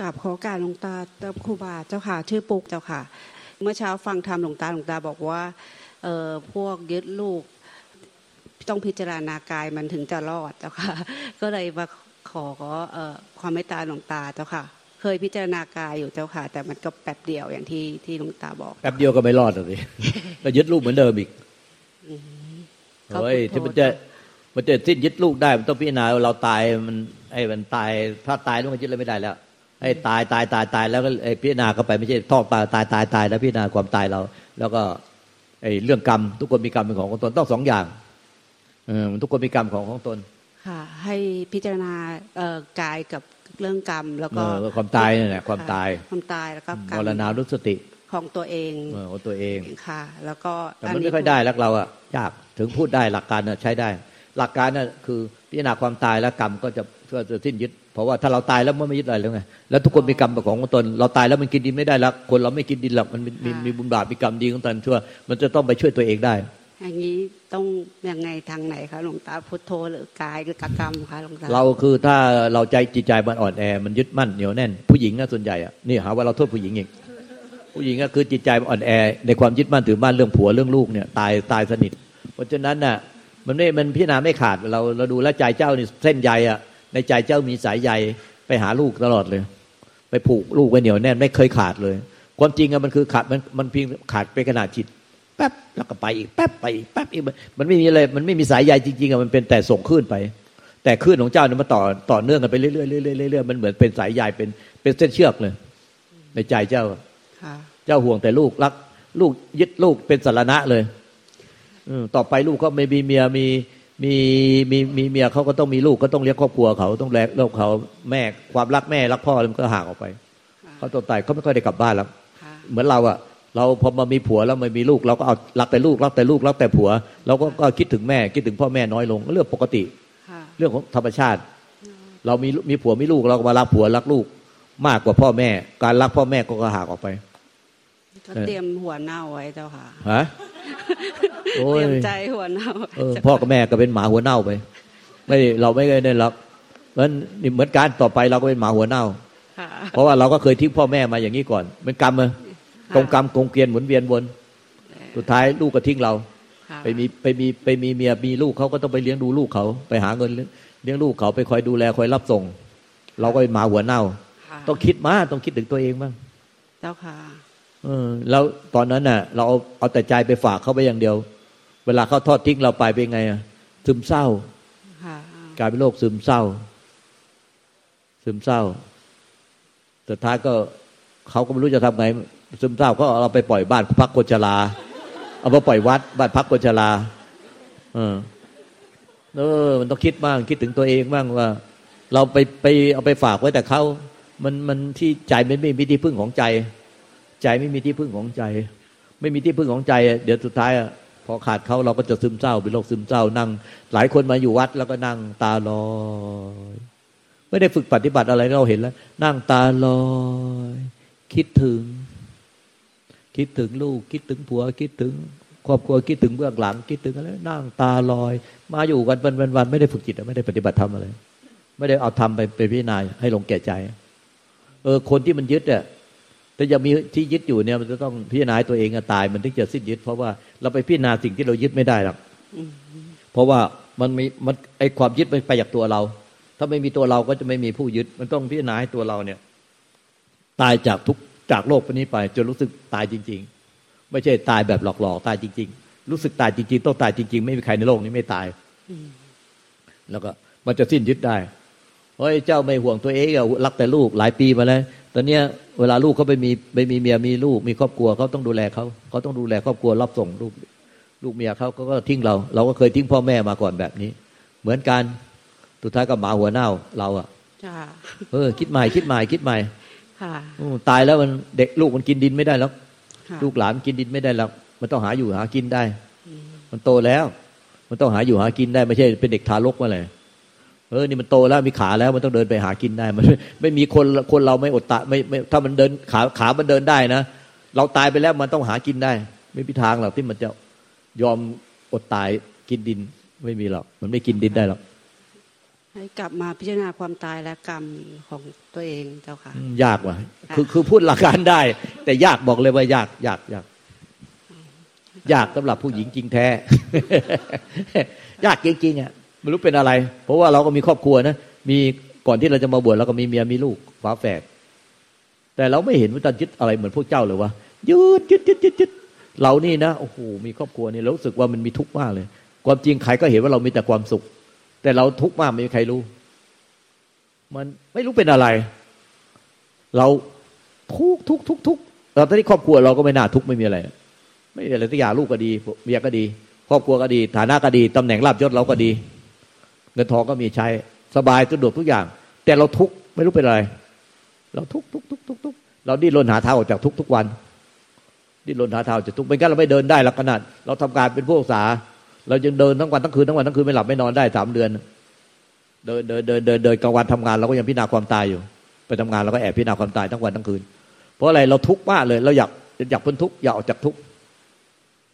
กราบขอการหลวงตาครูบาเจ้าค่ะชื่อปุกเจ้าค่ะ เมื่อเช้าฟังธรรมหลวงตาหลวงตาบอกว่าเออพวกยึดลูกต้องพิจารณากายมันถึงจะรอดเจ้าค่ะ ก็เลยมาขอเออความเมตตาหลวงตาเจ้าค่ะ เคยพิจารณากายอยู่เจ้าค่ะ แต่มันก็แป๊บเดียวอย่างที่ที่หลวงตาบอกแป๊บเดียวก็ไม่รอดเลยก็ยึดลูกเหมือนเดิมอีกเฮ้ยที่มันจะมันจะสิ้นยึดลูกได้มันต้องพิจารณาเราตายมันไอ้มันตายถ้าตายลูกมันยึดเลยไม่ได้แล้ว ไอ้ตายตายตายตายแล้วก็ไอ้พิจารณาเข้าไปไม่ใช่ทอกตายตายตายตายแล้วพิจารณาความตายเรา แล้วก็ไอ้เรื่องกรรม ทุกคนมีกรรมเป็นของของตนต้องสองอย่างเออทุกคนมีกรรมของของตน ค่ะ ให้พิจารณากายกับเรื่องกรรมแล้วก็ความตายนี่แหละความตายความตายแล้วก็มรณานุสติของตัวเองของตัวเองค่ะ แล้วก็แต่มันไม่ค่อยได้แล้วเราอะยากถึงพูดได้หลักการใช้ได้ หลักการน่ะคือพิจารณาความตายแล้วกรรมก็จะ ก็จะสิ้นยึด เพราะว่าถ้าเราตายแล้วมันไม่ยึดอะไรแล้วไงแล้วทุกคนมีกรรมของตน เราตายแล้วมันกินดินไม่ได้แล้วคนเราไม่กินดินหรอกมันมีมีบุญบาปมีกรรมดีของตนชั่วมันจะต้องไปช่วยตัวเองได้อย่างนี้ต้องยังไงทางไหนคะหลวงตาพุทโธหรือกายหรือกรรมคะหลวงตาเราคือถ้าเราใจจิตใจมันอ่อนแอมันยึดมั่นเหนียวแน่น ผู้หญิงนะส่วนใหญ่อะนี่หาว่าเราโทษผู้หญิงอีกผู้หญิงก็คือจิตใจอ่อนแอ ในความยึดมั่นถือมั่นเรื่องผัวเรื่องลูกเนี่ยตายตายสนิท เพราะฉะนั้นน่ะมันไม่มันพิจารณาไม่ขาดเราเราดูแลใจเจ้านี่เส้นใยอะ ในใจเจ้ามีสายใยไปหาลูกตลอดเลย ไปผูกลูกไว้เหนียวแน่นไม่เคยขาดเลย ความจริงอะมันคือขาดมันมันเพียงขาดไปขนาดจิตแป๊บแล้วก็ไปอีกแป๊บไปอีกแป๊บอีกมันไม่มีอะไรมันไม่มีสายใยจริงๆอะมันเป็นแต่ส่งขึ้นไป แต่ขึ้นของเจ้าเนี่ยมันต่อต่อเนื่องกันไปเรื่อยๆเรื่อยๆเรื่อยๆมันเหมือนเป็นสายใยเป็นเป็นเส้นเชือกเลย ในใจเจ้าเจ้าห่วงแต่ลูกรัก ลูกยึดลูกเป็นสารณะเลยอต่อไปลูกก็ไม่มีเมียมี มีมีมีเมียเขาก็ต้องมีลูกก็ต้องเลี้ยงครอบครัวเขาต้องแลกลูกเขาแม่ความรักแม่รักพ่อมันก็ห่างออกไปเขาตัวตายเขาไม่ค่อยได้กลับบ้านแล้วเหมือนเราอะเราพอมามีผัวแล้วไม่มีลูก เราก็เอารักแต่ลูกรักแต่ลูกรักแต่ผัว เราก็ก็คิดถึงแม่คิดถึงพ่อแม่น้อยลงเรื่องปกติเรื่องของธรรมชาติ เรามีมีผัวมีลูกเราก็มารักผัวรักลูก มากกว่าพ่อแม่ การรักพ่อแม่ก็ก็ห่างออกไป ก็เตรียมหัวเน่าไว้เจ้าค่ะฮะเตรียมใจหัวเน่าพ่อกับแม่ก็เป็นหมาหัวเน่าไป ไม่เราไม่ได้รับเพราะนี่เหมือนการต่อไปเราก็เป็นหมาหัวเน่าเพราะว่าเราก็เคยทิ้งพ่อแม่มาอย่างนี้ก่อนเป็นกรรมเลยกงกรรมกงเกลียนหมุนเวียนวน สุดท้ายลูกก็ทิ้งเรา ไปมีไปมีไปมีเมียมีลูกเขาก็ต้องไปเลี้ยงดูลูกเขา ไปหาเงินเลี้ยงลูกเขาไปคอยดูแลคอยรับส่ง เราก็เป็นหมาหัวเน่า ต้องคิดมาต้องคิดถึงตัวเองบ้างเจ้าค่ะเออแล้วตอนนั้นน่ะ เราเอาเอาแต่ใจไปฝากเขาไปอย่างเดียว เวลาเขาทอดทิ้งเราไปเป็นไงอะซึมเศร้ากลายเป็นโรคซึมเศร้า ซึมเศร้าสุดท้ายก็เขาก็ไม่รู้จะทำไง ซึมเศร้าก็เราไปปล่อยบ้านพักโคชลาเอามาปล่อยวัด บ้านพักโคชลาเออเออ มันต้องคิดบ้างคิดถึงตัวเองบ้างว่า เราไปไปเอาไปฝากไว้แต่เขามันมันที่ใจมันไม่มีที่พึ่งของใจ ใจไม่มีที่พึ่งของใจ ไม่มีที่พึ่งของใจ เดี๋ยวสุดท้ายพอขาดเขาเราก็จะซึมเศร้าเป็นโรคซึมเศร้านั่ง หลายคนมาอยู่วัดแล้วก็นั่งตาลอยไม่ได้ฝึกปฏิบัติอะไรเราเห็นแล้ว นั่งตาลอย คิดถึง คิดถึงลูก คิดถึงผัว คิดถึง ครอบครัวคิดถึงเบื้องหลัง คิดถึงอะไรนั่งตาลอย มาอยู่วันวันวันวันไม่ได้ฝึกจิตไม่ได้ปฏิบัติธรรมอะไร ไม่ได้เอาทำไปไปพิจารณาให้ลงแก่ใจ เออคนที่มันยึดเนี่ย แต่ยังมีที่ยึดอยู่เนี่ยมันจะต้องพิจารณาตัวเองตาย มันถึงจะสิ้นยึด เพราะว่าเราไปพิจารณาสิ่งที่เรายึดไม่ได้หรอกเพราะว่ามันมีมันไอความยึดมันไปจากตัวเรา ถ้าไม่มีตัวเราก็จะไม่มีผู้ยึด มันต้องพิจารณาให้ตัวเราเนี่ย ตายจากทุกจากโลกนี้ไป จนรู้สึกตายจริง ๆ ไม่ใช่ตายแบบหลอกๆตายจริง ๆ รู้สึกตายจริง ๆ ต้องตายจริง ๆ ไม่มีใครในโลกนี้ไม่ตายแล้วก็มันจะสิ้นยึดได้เฮ้ยเจ้าไม่ห่วงตัวเองอะรักแต่ลูกหลายปีมาแล้ว ตอนเนี้ยเวลาลูกเขาไปมีไปมีเมียมีลูกมีครอบครัวเขาต้องดูแลเขาเขาต้องดูแลครอบครัวรับส่งลูกลูกเมียเขาก็ทิ้งเรา เราก็เคยทิ้งพ่อแม่มาก่อนแบบนี้ เหมือนกันสุดท้ายก็หมาหัวเน่าเราอะเออ คิดใหม่คิดใหม่คิดใหม่ตายแล้วมันเด็กลูกมันกินดินไม่ได้แล้วลูกหลานกินดินไม่ได้แล้ว มันต้องหาอยู่หากินได้ มันโตแล้ว มันต้องหาอยู่หากินได้ไม่ใช่เป็นเด็กทารกมาเลยเออนี่มันโตแล้วมีขาแล้วมันต้องเดินไปหากินได้มันไม่มีคนคนเราไม่อดตะไม่ไม่ถ้ามันเดินขาขามันเดินได้นะ เราตายไปแล้วมันต้องหากินได้ ไม่มีทางหรอกที่มันจะยอมอดตายกินดินไม่มีหรอกมันไม่กินดินได้หรอกให้กลับมาพิจารณาความตายและกรรมของตัวเองเจ้าค่ะ ยากว่ะคือคือพูดหลักการได้ แต่ยากบอกเลยว่ายากยากยากยากสำหรับผู้หญิงจริงแท้ ยากจริงๆอะ ไม่รู้เป็นอะไร เพราะว่าเราก็มีครอบครัวนะ มีก่อนที่เราจะมาบวชเราก็มีเมียมีลูกฝาแฝดแต่เราไม่เห็นว่าตอนยึดอะไรเหมือนพวกเจ้าเลยวะยึดยึดยึดยึดยึดเรานี่นะโอ้โหมีครอบครัวนี่เรารู้สึกว่ามันมีทุกข์มากเลย ความจริงใครก็เห็นว่าเรามีแต่ความสุข แต่เราทุกข์มากไม่มีใครรู้ มันไม่รู้เป็นอะไร เราทุกทุกทุกทุกเราตอนนี้ครอบครัวเราก็ไม่น่าทุกข์ไม่มีอะไร ไม่มีอะไรสักอย่างลูกก็ดีเมียก็ดี ครอบครัวก็ดี ฐานะก็ดีตำแหน่งลาบยศเราก็ดี เงินทองก็มีใช้ สบายสะดวกทุกอย่าง แต่เราทุกข์ไม่รู้เป็นอะไร เราทุกทุกทุกทุกทุกเราดิ้นรนหาทางออกจากทุกทุกวัน ดิ้นรนหาทางจากทุกเป็นกันเราไม่เดินได้ลักขนาด เราทำการเป็นผู้ศึกษา เรายังเดินทั้งวันทั้งคืนทั้งวันทั้งคืนไม่หลับไม่นอนได้สามเดือน เดินเดินเดินเดินเดินกลางวันทำงานเราก็ยังพิจารณาความตายอยู่ ไปทำงานเราก็แอบพิจารณาความตายทั้งวันทั้งคืน เพราะอะไรเราทุกข์มากเลย เราอยากอยากพ้นทุกข์อยากออกจากทุกข์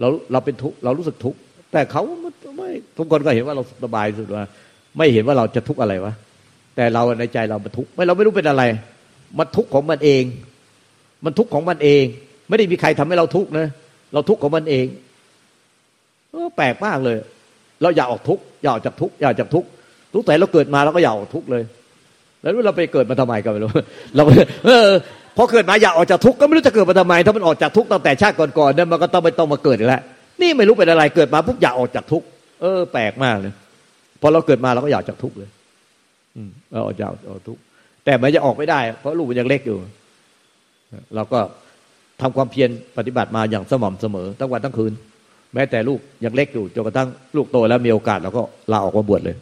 เราเราเป็นทุกข์เรารู้สึกทุกข์แต่เขาไม่ทุกคนก็เห็นว่าเราสบายสุดว่า ไม่เห็นว่าเราจะทุกข์อะไรวะแต่เราในใจเรามันทุกข์ไม่เราไม่รู้เป็นอะไร มันทุกข์ของมันเอง มันทุกข์ของมันเอง ไม่ได้มีใครทำให้เราทุกข์นะเราทุกข์ของมันเองแปลกมากเลย เราอยากออกทุกข์อยากออกจากทุกข์อยากจากทุกข์ทุกแต่เราเกิดมาเราก็อยากออกทุกข์เลย แล้วเราไปเกิดมาทำไมกันไม่รู้เราเออพอเกิดมาอยากออกจากทุกข์ก็ไม่รู้จะเกิดมาทำไม ถ้ามันออกจากทุกข์ตั้งแต่ชาติก่อนๆเนี่ยมันก็ต้องไปต้องมาเกิดแล้วนี่ไม่รู้เป็นอะไรเกิดมาปุ๊บอยากออกจากทุกข์เออ แปลกมากเลย พอเราเกิดมาเราก็อยากจากทุกข์เลย อืมเราออกจากออกทุกข์แต่มันจะออกไม่ได้ เพราะลูกมันยังเล็กอยู่ เราก็ทำความเพียรปฏิบัติมาอย่างสม่ำเสมอทั้งวันทั้งคืน แม้แต่ลูกยังเล็กอยู่จนกระทั่งลูกโตแล้วมีโอกาสเราก็ลาออกมาบวชเลย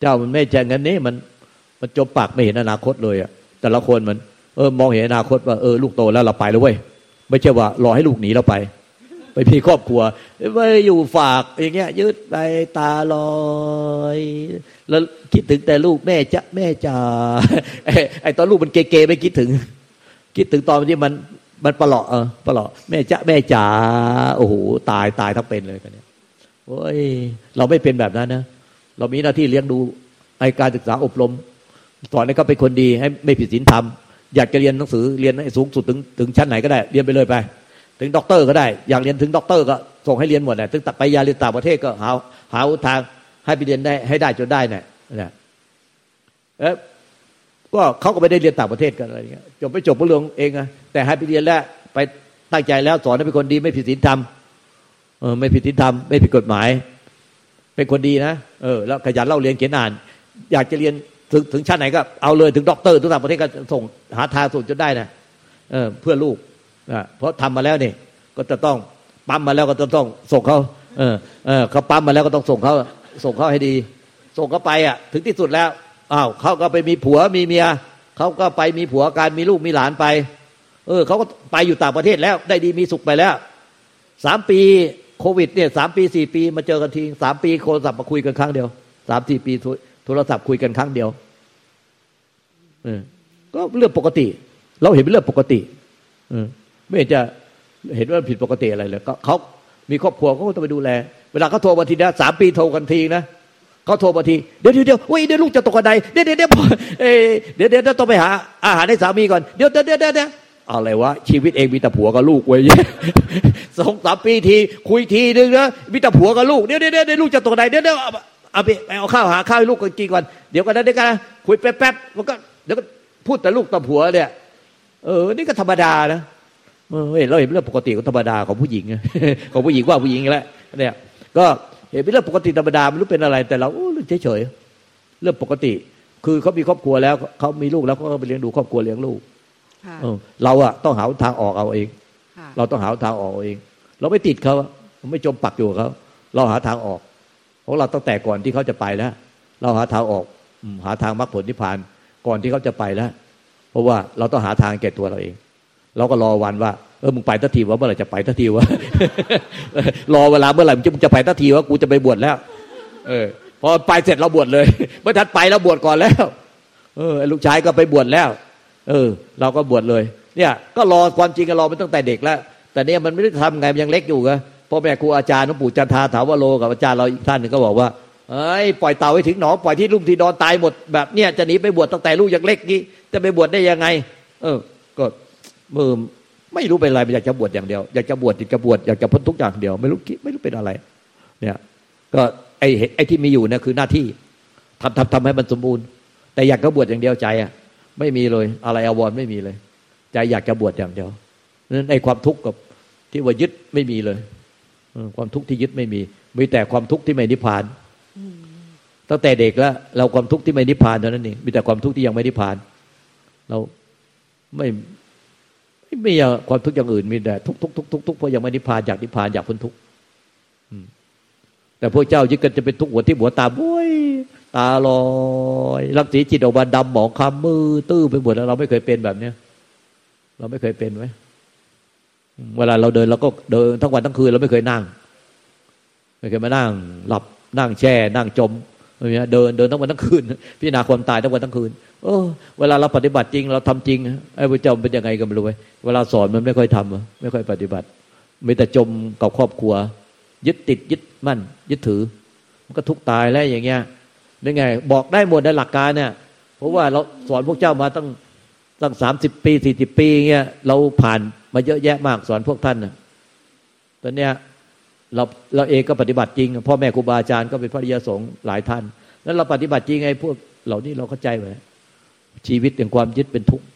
เจ้ามันไม่แจ้งงั้นนี้มันมันจมปากไม่เห็นอนาคตเลยอะแต่ละคนมัน เออมองเห็นอนาคตว่าเออลูกโตแล้วเราไปแล้วเว้ยไม่ใช่ว่า รอให้ลูกหนีเราไป ไปมีครอบครัวไม่อยู่ฝากอย่างเงี้ยยืดไปตาลอย แล้วคิดถึงแต่ลูกแม่จะแม่จ๋าไอ้ตอนลูกมันเกๆไม่คิดถึง คิดถึงตอนที่มันมันปลาะเออปลาะแม่จะแม่จ๋าโอ้โหตายตายทั้งเป็นเลยกันเนี่ยโอ้ยเราไม่เป็นแบบนั้นนะเรามีหน้าที่เลี้ยงดูไอการศึกษาอบรมสอนให้เขาเป็นคนดีให้ไม่ผิดศีลธรรมอยากจะเรียนหนังสือเรียนให้สูงสุดถึงถึงชั้นไหนก็ได้ เรียนไปเลยไป ถึงด็อกเตอร์ก็ได้ อยากเรียนถึงด็อกเตอร์ก็ส่งให้เรียนหมดแหละถึงตัดไปยาเรียนต่างประเทศก็หาหาทางให้ไปเรียนได้ให้ได้จนได้เนี่ยนะเอ๊ะก็เขาก็ไม่ได้เรียนต่างประเทศกันอะไรเงี้ยจบไปจบเรื่องเองอะแต่ให้ไปเรียนแล้วไปตั้งใจแล้วสอนให้เป็นคนดีไม่ผิดศีลธรรมเออไม่ผิดศีลธรรมไม่ผิดกฎหมาย เป็นคนดีนะเออแล้วขยันเล่าเรียนเขียนอ่าน อยากจะเรียนถึงถึงชั้นไหนก็เอาเลยถึงด็อกเตอร์ทุกต่างประเทศก็ส่งหาทางส่งจนได้นะเออเพื่อลูก เพราะทำมาแล้วนี่ก็จะต้องปั๊มมาแล้วก็จะต้องส่งเขาเออเออเขาปั๊มมาแล้วก็ต้องส่งเขาส่งเขาให้ดี ส่งเขาไปอะ ถึงที่สุดแล้วอ้าวเขาก็ไปมีผัวมีเมียเขาก็ไปมีผัวการมีลูกมีหลานไป เออเขาก็ไปอยู่ต่างประเทศแล้ว ได้ดีมีสุขไปแล้วสามปีโควิดเนี่ยสามปีสี่ปีมาเจอกันทีสามปีโทรศัพท์มาคุยกันครั้งเดียวสามสี่ปีโทรศัพท์คุยกันครั้งเดียวเออก็เรื่องปกติ เราเห็นเป็นเรื่องปกติ เออ ไม่จะเห็นว่าผิดปกติอะไรเลยก็เขามีครอบครัวเขาก็ต้องไปดูแล เวลาเขาโทรมาทีนะสามปีโทรกันทีนะเขาโทรมาทีเดี๋ยวเดี๋ยวเดี๋ยวเดี๋ยวลูกจะตกกระไดเดี๋ยวเดี๋ยวเดี๋ยวเดี๋ยวเดี๋ยวต้องไปหาอาหารให้สามีก่อนเดี๋ยวเดี๋ยวเดี๋ยวเดี๋ยวอะไรวะชีวิตเองมีแต่ผัวกับลูกเว้ยสองสามปีที คุยทีนึงนะมีแต่ผัวกับลูกเดี๋ยวเดี๋ยวเดี๋ยวลูกจะตกกระไดเดี๋ยวเดี๋ยวเอาไปเอาข้าวหาข้าวให้ลูกกินก่อนเดี๋ยวกันนะเดี๋ยวกันคุยแป๊บๆมันก็เดี๋ยวก็พูดแต่ลูกต่ผัวเนี่ยเออนี่ก็ธรรมดานะ เห็นเราเห็นเรื่องปกติของธรรมดาของผู้หญิงของผู้หญิงว่าผู้หญิงแล้วเนี่ยก็เห็นเป็นเรื่องปกติธรรมดาไม่รู้เป็นอะไร แต่เราเฉยเฉยเรื่องปกติ คือเขามีครอบครัวแล้วเขามีลูกแล้วเขาก็ไปเลี้ยงดูครอบครัวเลี้ยงลูกเราอะต้องหาทางออกเอาเอง เราต้องหาทางออกเอง เราไม่ติดเขาไม่จมปักอยู่เขาเราหาทางออกเพราะเราตั้งแต่ก่อนที่เขาจะไปแล้ว เราหาทางออกหาทางมรรคผลนิพพานก่อนที่เขาจะไปแล้ว เพราะว่าเราต้องหาทางแก่ตัวเราเอง เราก็รอวันว่าเออมึงไปทันทีว่าเมื่อไหร่จะไปทันทีวะรอเวลาเมื่อไหร่มึงจะไปทันทีว่ากูจะไปบวชแล้ว เออพอไปเสร็จเราบวชเลยเมื่อทัดไปเราบวชก่อนแล้ว เออลูกชายก็ไปบวชแล้ว เออ เราก็บวชเลย เนี่ย ก็รอความจริงก็รอมาตั้งแต่เด็กแล้ว แต่เนี่ยมันไม่ได้ทำไงมันยังเล็กอยู่ไงพ่อแม่ครูอาจารย์หลวงปู่จันทาถาวโลกับอาจารย์เราอีกท่านหนึ่งก็บอกว่าเอ้ยปล่อยเต่าไปถึงหนองปล่อยที่ลุ่มที่ดอนตายหมดแบบเนี้ยจะหนีไปบวชตั้งแต่ลูกยังเล็กนี้จะไปบวชได้ยังไง เออ ก็มือไม่รู้เป็นอะไรอยากจะบวชอย่างเดียว อยากจะบวชอยากจะบวชอยากจะพ้นทุกอย่างเดียว ไม่รู้ไม่รู้เป็นอะไร เนี่ย ก็ไอ้ไอ้ที่มีอยู่เนี่ยคือหน้าที่ทำทำทำให้มันสมบูรณ์ แต่อยากจะบวชอย่างเดียวใจอะ ไม่มีเลย อะไรอววรไม่มีเลย ใจอยากจะบวชอย่างเดียวนั้นไอ้ความทุกข์กับที่ว่ายึดไม่มีเลยความทุกข์ที่ยึดไม่มี มีแต่ความทุกข์ที่ไม่นิพพานตั้งแต่เด็กแล้วเราความทุกข์ที่ไม่นิพพานเท่านั้นเองมีแต่ความทุกข์ที่ยังไม่นิพพาน เราไม่ ไม่มีความทุกข์อย่างอื่นมีแต่ทุกทุกทุกทุกทุกเพราะยังไม่นิพพานอยากนิพพานอยากพ้นทุกข์แต่พวกเจ้ายึดกันจะเป็นทุกข์หัวที่หัวตาบุ้ยตาลอยรักสีจิตออกมาดำหมองคำมือตื้อไปหมดแล้วเราไม่เคยเป็นแบบเนี้ยเราไม่เคยเป็นไหมเวลาเราเดินเราก็เดินทั้งวันทั้งคืนเราไม่เคยนั่ง ไม่เคยมานั่ง หลับนั่งแช่ นั่งจม เงี้ยเดินเดินทั้งวันทั้งคืนพิจารณาความตายทั้งวันทั้งคืนโอ้เวลาเราปฏิบัติจริง เราทำจริงไอ้พระเจ้าเป็นยังไงก็ไม่รู้ไว้เวลาสอนมันไม่ค่อยทำไม่ค่อยปฏิบัติมีแต่จมกับครอบครัว ยึดติดยึดมั่น ยึดถือ มันก็ทุกตายแล้วอย่างเงี้ยนี่ไง บอกได้หมดในหลักการเนี่ย เพราะว่าเราสอนพวกเจ้ามาตั้งตั้งสามสิบปีสี่สิบปีเงี้ยเราผ่านมาเยอะแยะมากสอนพวกท่านนะตอนเนี้ย เราเราเองก็ปฏิบัติจริงพ่อแม่ครูบาอาจารย์ก็เป็นพระริยสงฆ์หลายท่าน แล้วเราปฏิบัติจริงไงพวกเหล่านี้เราเข้าใจไหมชีวิตเป็นความยึดเป็นทุกข์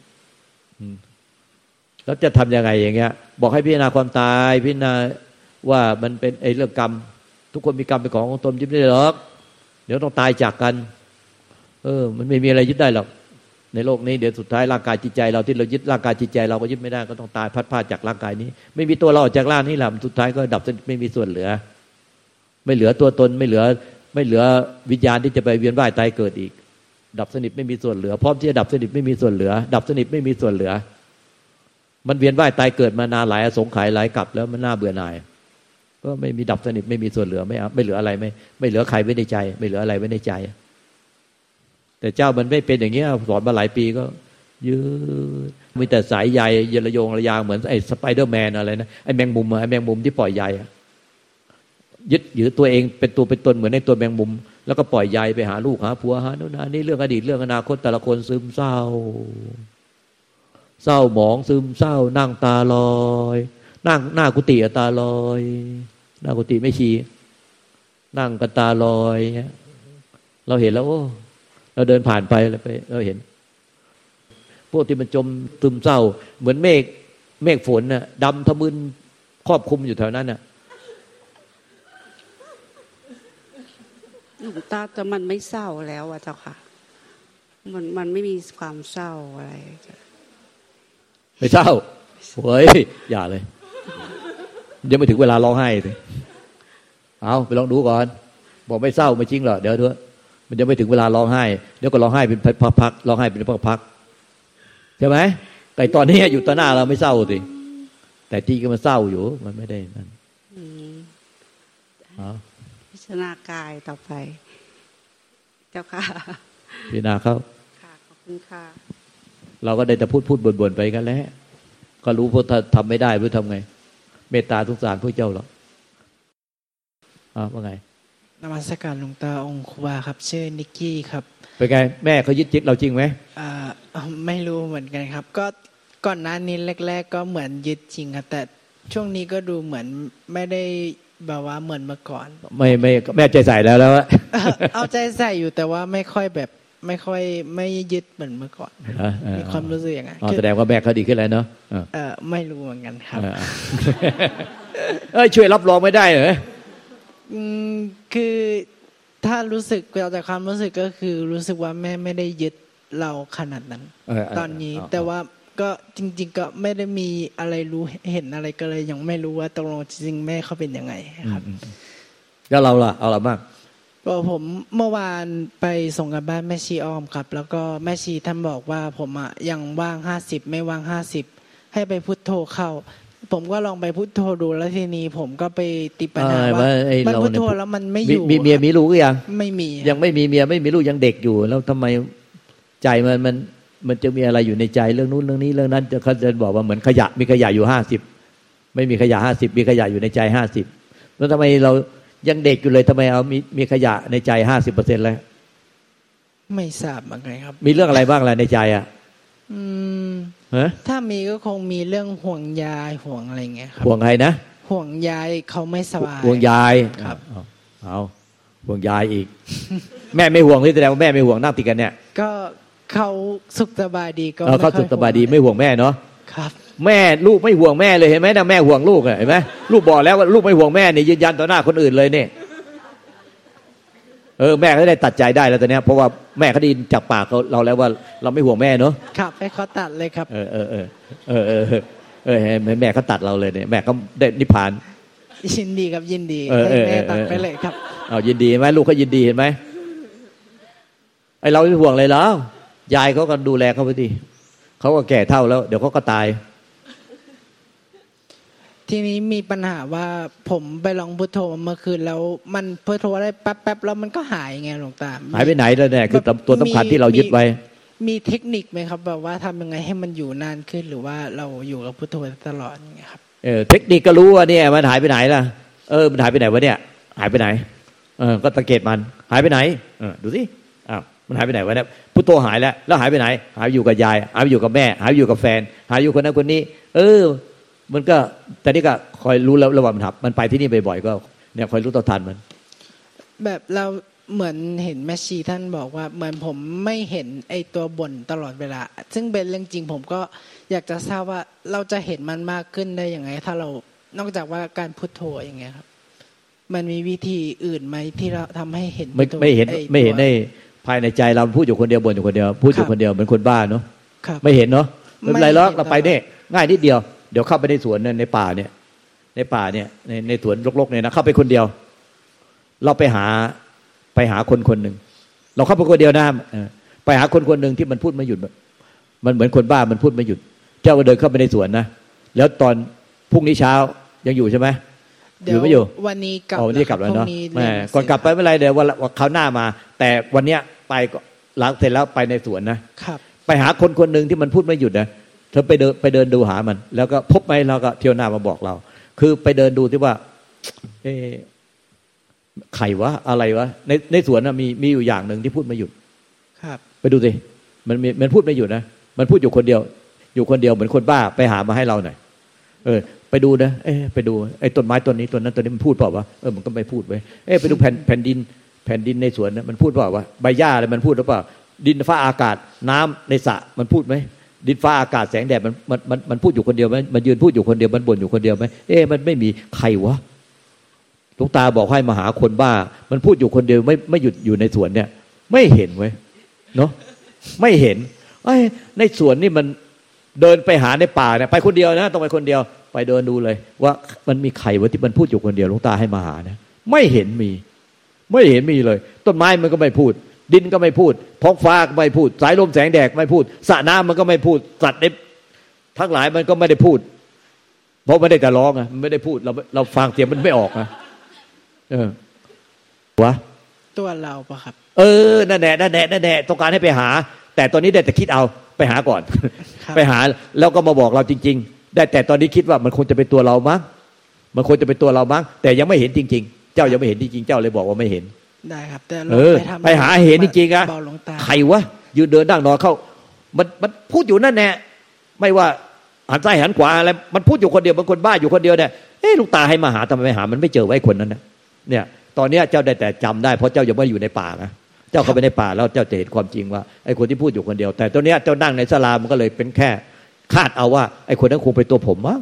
แล้วจะทํำยังไงอย่างเงี้ย บอกให้พิจารณาความตายพิจารณาว่ามันเป็นไอ้เรื่องกรรม ทุกคนมีกรรมเป็นของของตนยึดไม่ได้หรอกเดี๋ยวต้องตายจากกัน เออ มันไม่มีอะไรยึดได้หรอก ในโลกนี้เดี๋ยวสุดท้ายร่างกายจิตใจเราที่เรายึดร่างกายจิตใจเราก็ยึดไม่ได้ก็ต้องตายพัดพาจากร่างกายนี้ ไม่มีตัวเราออกจากร่างนี้แหละสุดท้ายก็ดับไม่มีส่วนเหลือ ไม่เหลือตัวตนไม่เหลือไม่เหลือวิญญาณที่จะไปเวียนว่ายตายเกิดอีก ดับสนิทไม่มีส่วนเหลือพร้อมที่จะดับสนิทไม่มีส่วนเหลือ ดับสนิทไม่มีส่วนเหลือ มันเวียนว่ายตายเกิดมานานหลายสงไขยหลายกลับแล้วมันน่าเบื่อหน่าย ก็ไม่มีดับสนิทไม่มีส่วนเหลือไม่ไม่เหลืออะไรไม่ไม่เหลือใครไว้ในใจ ไม่เหลืออะไรไว้ในใจ แต่เจ้ามันไม่เป็นอย่างเงี้ยสอนมาหลายปีก็ ยืดมีแต่สายใยเยระโยงระยางเหมือนไอ้สไปเดอร์แมนอะไรนะไอ้แมงมุมไอ้แมงมุมที่ปล่อยใยยึดยืดตัวเองเป็นตัวเป็นตนเหมือนในตัวแมงมุม แล้วก็ปล่อยใยไปหาลูกหาผัวหาโน่นนี่เรื่องอดีตเรื่องอนาคตแต่ละคนซึมเศร้า เศร้าหมองซึมเศร้า นั่งตาลอยนั่งหน้ากุฏิตาลอยหน้ากุฏิไม่ชีนั่งกันตาลอยเราเห็นแล้วโอ้ เราเดินผ่านไปแล้วไปเราเห็น พวกที่มันจมตึมเศร้า เหมือนเมฆเมฆฝนน่ะดำทะมึนครอบคุมอยู่แถวนั้นน่ะหลวงตาแต่มันไม่เศร้าแล้วอะเจ้าค่ะ มันมันไม่มีความเศร้าอะไรไม่เศร้าเฮ้ยอย่าเลย ยังไม่ถึงเวลาร้องไห้เลยเอาไปลองดูก่อน บอกไม่เศร้าไม่จริงหรอเดี๋ยวเถอะ มันจะไม่ถึงเวลาร้องไห้เดี๋ยวก็ร้องไห้เป็นพักๆร้องไห้เป็นพักๆใช่ไหมแต่ตอนนี้อยู่ต่อหน้าเราไม่เศร้าสิแต่ที่ก็มันเศร้าอยู่ มันไม่ได้นั่นพิจารณากายต่อไป เจ้าค่ะพิจารณาเขาค่ะขอบคุณค่ะ เราก็ได้แต่พูดพูดบ่นๆไปกันแล้วก็รู้พวกทำไม่ได้รู้ทำไง เมตตาทุกสารพวกเจ้าหรออ่าว่าไง นมัสการหลวงตาองคุบาครับ ชื่อนิกกี้ครับ เป็นไง แม่เขายึดจิตเราจริงไหมอ่าไม่รู้เหมือนกันครับ ก็ก่อนหน้านี้แรก ๆ ก็เหมือนยึดจริงครับแต่ช่วงนี้ก็ดูเหมือนไม่ได้แบบว่าเหมือนเมื่อก่อน ไม่ไม่แม่ใจใส่แล้วแล้วเอาใจใส่อยู่แต่ว่าไม่ค่อยแบบไม่ค่อยไม่ยึดเหมือนเมื่อก่อนมีความรู้สึกอย่างไงแสดงว่าแม่เขาดีขึ้นแล้วเนาะเออไม่รู้เหมือนกันครับเอ้ยช่วยรับรองไม่ได้เหรอ คือถ้ารู้สึกเจากความรู้สึกก็คือรู้สึกว่าแม่ไม่ได้ยึดเราขนาดนั้น ตอนนี้แต่ว่าก็จริง ๆ ก็ไม่ได้มีอะไรรู้เห็นอะไรก็เลยยังไม่รู้ว่าตกลงจริงแม่เขาเป็นยังไงครับ แล้วเราล่ะเอาละบ้างก็ผมเมื่อวานไปส่งกับบ้านแม่ชีอ้อมครับ แล้วก็แม่ชีท่านบอกว่าผมอะยังว่างห้าสิบไม่ว่างห้าสิบให้ไปพุทโธเข้า ผมก็ลองไปพุทโธดูแล้วทีนี้ผมก็ไปติดปัญหาว่ามันพุทโธแล้วมันไม่อยู่มีเมียมีลูกหรือยังไม่มี ยังไม่มีเมียไม่มีลูกยังเด็กอยู่ แล้วทำไมใจมันมันมันจะมีอะไรอยู่ในใจเรื่องนู้นเรื่องนี้เรื่องนั้นจะเขาจะบอกว่าเหมือนขยะมีขยะอยู่ห้าสิบไม่มีขยะห้าสิบมีขยะอยู่ในใจห้าสิบแล้วทำไมเรายังเด็กอยู่เลยทำไมเอามีมีขยะในใจห้าสิบเปอร์เซ็นต์แล้วไม่ทราบเหมือนกันครับ มีเรื่องอะไรบ้างล่ะในใจอะ อืมฮะ ถ้ามีก็คงมีเรื่องห่วงยายห่วงอะไรเงี้ยครับห่วงใครนะห่วงยายเขาไม่สบายห่วงยายครับเอาห่วงยายอีก แม่ไม่ห่วงที่แสดงว่าแม่ไม่ห่วงนั่งติดกันเนี่ย ก็เขาสุขสบายดีก็เขาสุขสบายดีไม่ห่วงแม่เนาะครับ แม่ลูกไม่ห่วงแม่เลยเห็นไหมนะแม่ห่วงลูกเห็นไหมลูกบอกแล้วว่าลูกไม่ห่วงแม่เนี่ยยืนยันต่อหน้าคนอื่นเลยเนี่ย เออแม่เขาได้ตัดใจได้แล้วตอนนี้เพราะว่าแม่เขาได้ยินจากปากเราแล้วว่าเราไม่ห่วงแม่เนาะครับให้เขาตัดเลยครับ เออเออเออเออเออเออแม่เขาตัดเราเลยเนี่ยแม่เขาได้นิพพานยินดีครับยินดีให้แม่ตัดไปเลยครับเอายินดีไหมลูกเขายินดีเห็นไหมไอเราไม่ห่วงเลยแล้วยายเขาก็ดูแลเขาไปดีเขาก็แก่เท่าแล้ว เดี๋ยวเขาก็ตาย ทีนี้มีปัญหาว่าผมไปลองพุทโธเมื่อคืนแล้วมันพุทโธได้แป๊บๆแล้วมันก็หายไงหลวงตาหายไปไหนแล้วเนี่ยคือตัวสำคัญที่เรายึดไว้ มีเทคนิคไหมครับแบบว่าทำยังไงให้มันอยู่นานขึ้นหรือว่าเราอยู่กับพุทโธตลอดอย่างเงี้ยครับเออเทคนิคก็รู้ว่าเนี่ยมันหายไปไหนล่ะเออมันหายไปไหนวะเนี่ย หายไปไหนเออก็สังเกตมัน หายไปไหนเออดูสิอ้าวมันหายไปไหนวะเนี่ยพุทโธหายแล้วแล้วหายไปไหน หายอยู่กับยาย หายอยู่กับแม่ หายอยู่กับแฟน หายอยู่คนนั้นคนนี้ เออ มันก็แต่นี่ก็คอยรู้แล้วระหว่างมันทับมันไปที่นี่บ่อยๆก็เนี่ยคอยรู้ต่อทันมัน แบบเราเหมือนเห็นแม่ชีท่านบอกว่า เหมือนผมไม่เห็นไอตัวบ่นตลอดเวลา ซึ่งเป็นเรื่องจริงผมก็อยากจะทราบว่าเราจะเห็นมันมากขึ้นได้ยังไง ถ้าเรานอกจากว่าการพุทโธอย่างเงี้ยครับ มันมีวิธีอื่นไหมที่เราทำให้เห็นไม่ไม่เห็นไม่เห็นในภายในใจเราพูดอยู่คนเดียวบ่นอยู่คนเดียว พูดอยู่คนเดียวเหมือนคนบ้าเนาะไม่เห็นเนาะไม่เป็นไรหรอกเราไปเนี่ยง่ายนิดเดียว เดี๋ยวเข้าไปในสวนในป่าเนี่ย ในป่าเนี่ย ในในสวนรกๆเนี่ยนะเข้าไปคนเดียว เราไปหาไปหาคนคนหนึ่งเราเข้าไปคนเดียวนะไปหาคนคนหนึ่งที่มันพูดไม่หยุด มันเหมือนคนบ้ามันพูดไม่หยุด เจ้าก็เดินเข้าไปในสวนนะแล้วตอนพรุ่งนี้เช้ายังอยู่ใช่ไหมอยู่ไม่อยู่วันนี้กลับวันนี้กลับแล้วเนาะแม่ก่อนกลับไปไม่ไรเดี๋ยววันคราวหน้ามา แต่วันเนี้ยไปหลังเสร็จแล้วไปในสวนนะครับ ไปหาคนคนหนึ่งที่มันพูดไม่หยุดนะ เธอไปเดินไปเดินดูหามัน แล้วก็พบไหมเราก็เที่ยวหน้ามาบอกเรา คือไปเดินดูที่ว่า เอไข่วะอะไรวะในในสวนนะมีมีอยู่อย่างหนึ่งที่พูดไม่หยุด ครับ ไปดูสิมันมันพูดไม่หยุดนะมันพูดอยู่คนเดียว อยู่คนเดียวเหมือนคนบ้าไปหามาให้เราหน่อยเออ ไปดูนะเอ้ไปดูไอ้ต้นไม้ต้นนี้ต้นนั้นต้นนี้มันพูดเปล่าวะเออมันก็ไม่พูดไว้เอ้ไปดูแผ่นแผ่นดิน แผ่นดินในสวนนะมันพูดเปล่าวะใบหญ้าอะไรมันพูดหรือเปล่า ดินฟ้าอากาศน้ำในสระมันพูดไหม ดินฟ้าอากาศแสงแดดมันมันมันมันพูดอยู่คนเดียวไหมมันยืนพูดอยู่คนเดียวมันบ่นอยู่คนเดียวไหมเอ้มันไม่มีใครวะลูกตาบอกให้มาหาคนบ้า มันพูดอยู่คนเดียวไม่ไม่หยุดอยู่ในสวนเนี่ย ไม่เห็นไว้ยเนาะไม่เห็นไอ้ในสวนนี่มันเดินไปหาในป่าเนี่ยไปคนเดียวนะต้องไปคนเดียว ไปเดินดูเลย ว่ามันมีไข่วะที่มันพูดอยู่คนเดียวลุงตาให้มาหานะไม่เห็นมี ไม่เห็นมีเลย ต้นไม้มันก็ไม่พูด ดินก็ไม่พูดท้องฟ้าก็ไม่พูด สายลมแสงแดดไม่พูดสระน้ำมันก็ไม่พูด สัตว์ในทั้งหลายมันก็ไม่ได้พูด เพราะไม่ได้แต่ร้องอะมันไม่ได้พูดเราเราฟังเสียงมันไม่ออกนะเออวะตัวเราปะครับ เออนั่นแหละนั่นแหละนั่นแหละต้องการให้ไปหา แต่ตอนนี้ได้แต่คิดเอาไปหาก่อน ไปหาแล้วก็มาบอกเราจริง ๆ ได้แต่ตอนนี้คิดว่ามันคงจะเป็นตัวเรามั้งมันควรจะเป็นตัวเรามั้งแต่ยังไม่เห็นจริง ๆ เจ้ายังไม่เห็นจริงๆเจ้าเลยบอกว่าไม่เห็น ได้ครับแต่เออไปหาเห็นจริงๆอะใครวะยืนเดินนั่งนอนเข้า มันมันพูดอยู่นั่นแน่ไม่ว่าหันซ้ายหันขวาอะไรมันพูดอยู่คนเดียวบางคนบ้าอยู่คนเดียวเนี่ยเอ๊ะลูกตาให้มาหาทำไมไม่หา มันไม่เจอไว้คนนั้นนะเนี่ย ตอนนี้เจ้าได้แต่จำได้เพราะเจ้ายังไม่อยู่ในป่านะเจ้าเข้าไปในป่าแล้วเจ้าจะเห็นความจริงว่าไอ้คนที่พูดอยู่คนเดียว แต่ตัวเนี้ยเจ้านั่งในสลามันก็เลยเป็นแค่ คาดเอาว่า ไอ้คนนั้นคงเป็นตัวผมมั้ง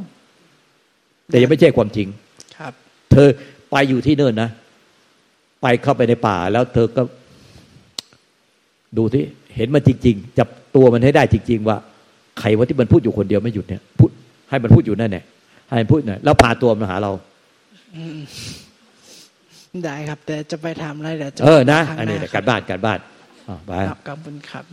แต่ยังไม่ใช่ความจริง ครับ เธอไปอยู่ที่เนิ่นนะ ไปเข้าไปในป่า แล้วเธอก็ ดูที่เห็นมันจริง ๆ จับตัวมันให้ได้จริง ๆ ว่าใครว่าที่มันพูดอยู่คนเดียวไม่หยุดเนี่ยพูดให้มันพูดอยู่นั่นแหละให้มันพูดหน่อยแล้วพาตัวมาหาเราได้ครับ แต่จะไปทำอะไรเดี๋ยวจะเออนะ อันนี้การบ้านการบ้านไปขอบคุณครับ